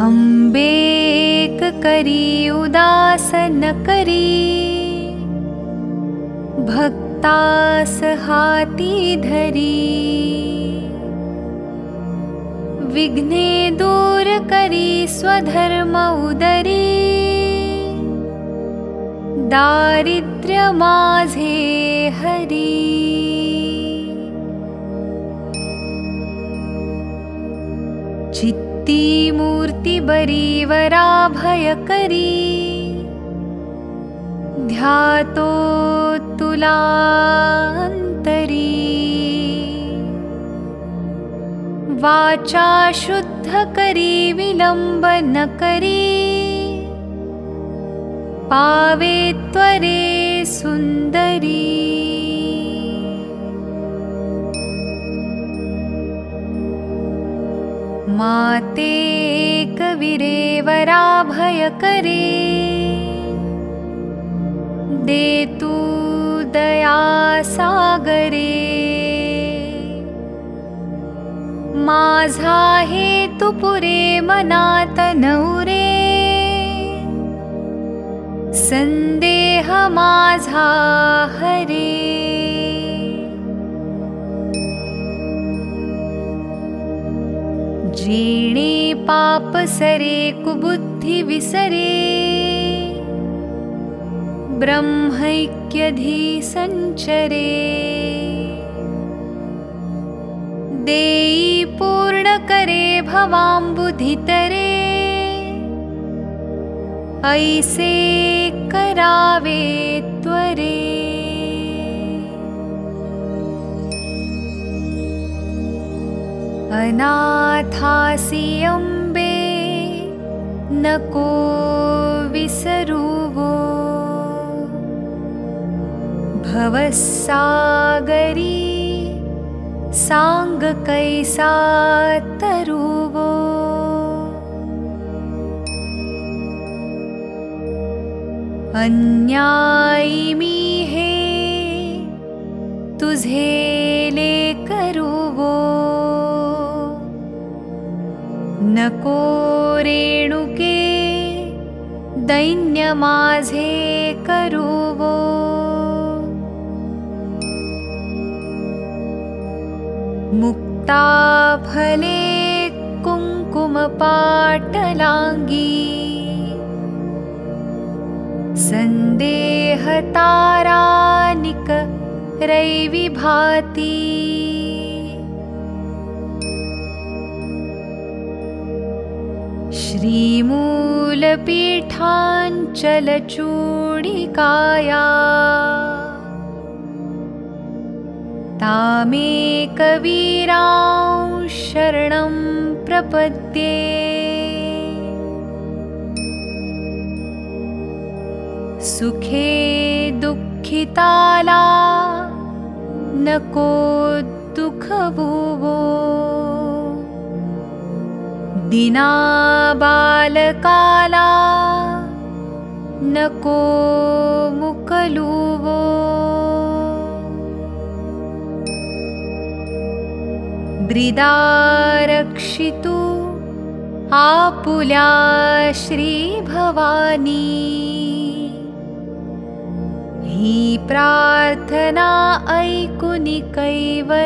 अम्बेक करी उदासन करी। भक्तास हाती धरी। विघ्ने दूर करी स्वधर्म उदरी। दारिद्र्य माझे हरी। चित्ती मूर्ति बरीवरा भय करी। ध्यातो तुलान्तरी। वाचा शुद्ध करी विलम्ब न करी। पावे त्वरे सुन्दरी माते कविरेवरा भय करे देतु दया सागरे माझा हेतु पुरे मनात नौरे संदेह माझा हरे जीणे पाप सरे कुबुद्धि विसरे। ब्रह्मैक्यधी सञ्चरे देयी पूर्णकरे भवाम्बुधितरे। ऐसे करावे त्वरे अनाथासि अम्बे नको विसरुवो। भवसागरी साङ्ग कैसा तरुवो अन्यायिमी हे तुझेले नको रेणुके दैन्य माझे करुवो। मुक्ता फले कुङ्कुमपाटलाङ्गी सन्देहतारानिक रैविभाति श्रीमूलपीठाञ्चलचूडिकाया। तामे कवीरां शरणं प्रपद्ये। सुखे दुःखिताला नको दुःखभुवो दिना बालकाला नको मुकलुवो ब्रिदारक्षितु आपुल्या श्रीभवानी ही प्रार्थना ऐकुनि कैवल्यदानी